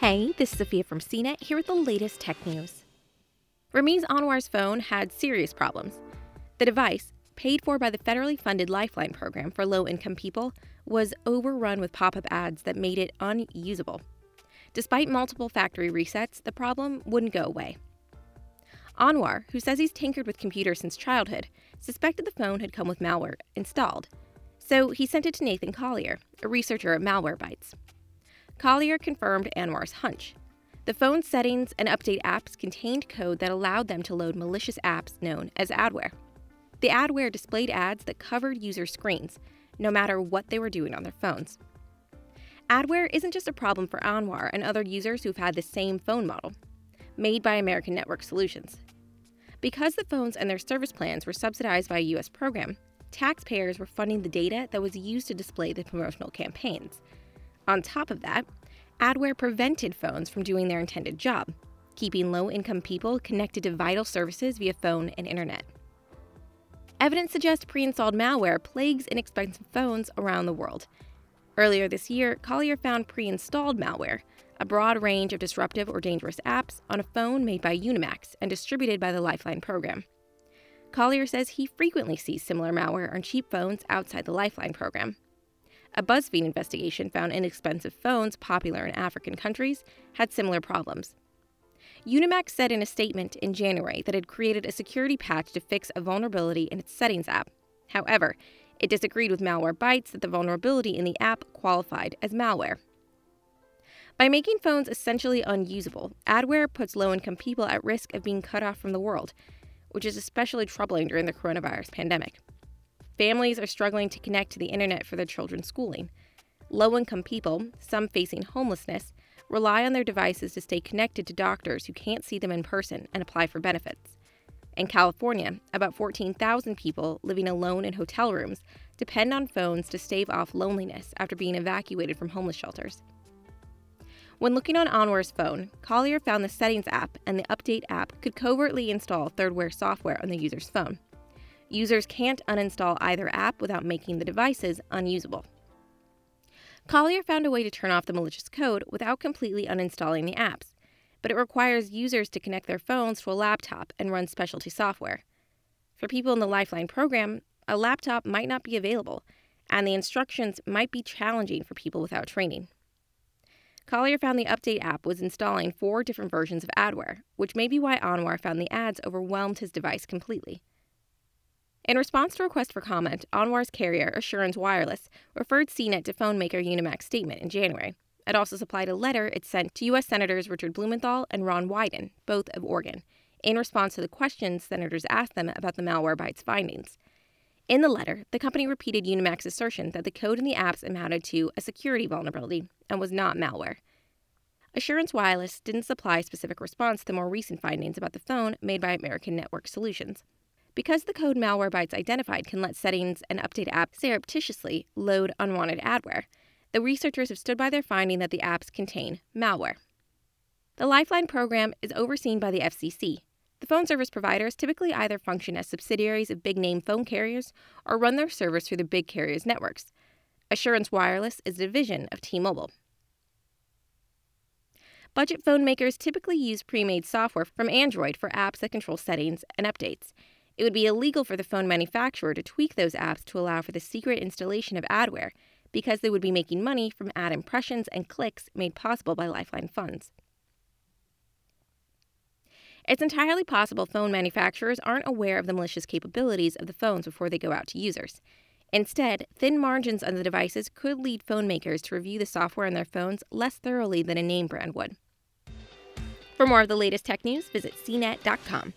Hey, this is Sophia from CNET here with the latest tech news. Ramiz Anwar's phone had serious problems. The device, paid for by the federally funded Lifeline program for low income people, was overrun with pop up ads that made it unusable. Despite multiple factory resets, the problem wouldn't go away. Anwar, who says he's tinkered with computers since childhood, suspected the phone had come with malware installed. So he sent it to Nathan Collier, a researcher at Malwarebytes. Collier confirmed Anwar's hunch. The phone's settings and update apps contained code that allowed them to load malicious apps known as adware. The adware displayed ads that covered user screens, no matter what they were doing on their phones. Adware isn't just a problem for Anwar and other users who've had the same phone model, made by American Network Solutions. Because the phones and their service plans were subsidized by a U.S. program, taxpayers were funding the data that was used to display the promotional campaigns, on top of that, adware prevented phones from doing their intended job, keeping low income people connected to vital services via phone and internet. Evidence suggests pre installed malware plagues inexpensive phones around the world. Earlier this year, Collier found pre installed malware, a broad range of disruptive or dangerous apps, on a phone made by Unimax and distributed by the Lifeline program. Collier says he frequently sees similar malware on cheap phones outside the Lifeline program. A BuzzFeed investigation found inexpensive phones popular in African countries had similar problems. Unimax said in a statement in January that it created a security patch to fix a vulnerability in its settings app. However, it disagreed with Malwarebytes that the vulnerability in the app qualified as malware. By making phones essentially unusable, adware puts low income people at risk of being cut off from the world, which is especially troubling during the coronavirus pandemic. Families are struggling to connect to the internet for their children's schooling. Low income people, some facing homelessness, rely on their devices to stay connected to doctors who can't see them in person and apply for benefits. In California, about 14,000 people living alone in hotel rooms depend on phones to stave off loneliness after being evacuated from homeless shelters. When looking on Anwar's phone, Collier found the Settings app and the Update app could covertly install thirdware software on the user's phone. Users can't uninstall either app without making the devices unusable. Collier found a way to turn off the malicious code without completely uninstalling the apps, but it requires users to connect their phones to a laptop and run specialty software. For people in the Lifeline program, a laptop might not be available, and the instructions might be challenging for people without training. Collier found the Update app was installing four different versions of adware, which may be why Anwar found the ads overwhelmed his device completely. In response to a request for comment, Anwar's carrier, Assurance Wireless, referred CNET to phone maker Unimax's statement in January. It also supplied a letter it sent to U.S. Senators Richard Blumenthal and Ron Wyden, both of Oregon, in response to the questions senators asked them about the malware Malwarebytes findings. In the letter, the company repeated Unimax's assertion that the code in the apps amounted to a security vulnerability and was not malware. Assurance Wireless didn't supply a specific response to the more recent findings about the phone made by American Network Solutions. Because the code Malwarebytes identified can let settings and update apps surreptitiously load unwanted adware, the researchers have stood by their finding that the apps contain malware. The Lifeline program is overseen by the FCC. The phone service providers typically either function as subsidiaries of big name phone carriers or run their servers through the big carriers' networks. Assurance Wireless is a division of T Mobile. Budget phone makers typically use pre made software from Android for apps that control settings and updates. It would be illegal for the phone manufacturer to tweak those apps to allow for the secret installation of adware because they would be making money from ad impressions and clicks made possible by Lifeline funds. It's entirely possible phone manufacturers aren't aware of the malicious capabilities of the phones before they go out to users. Instead, thin margins on the devices could lead phone makers to review the software on their phones less thoroughly than a name brand would. For more of the latest tech news, visit cnet.com.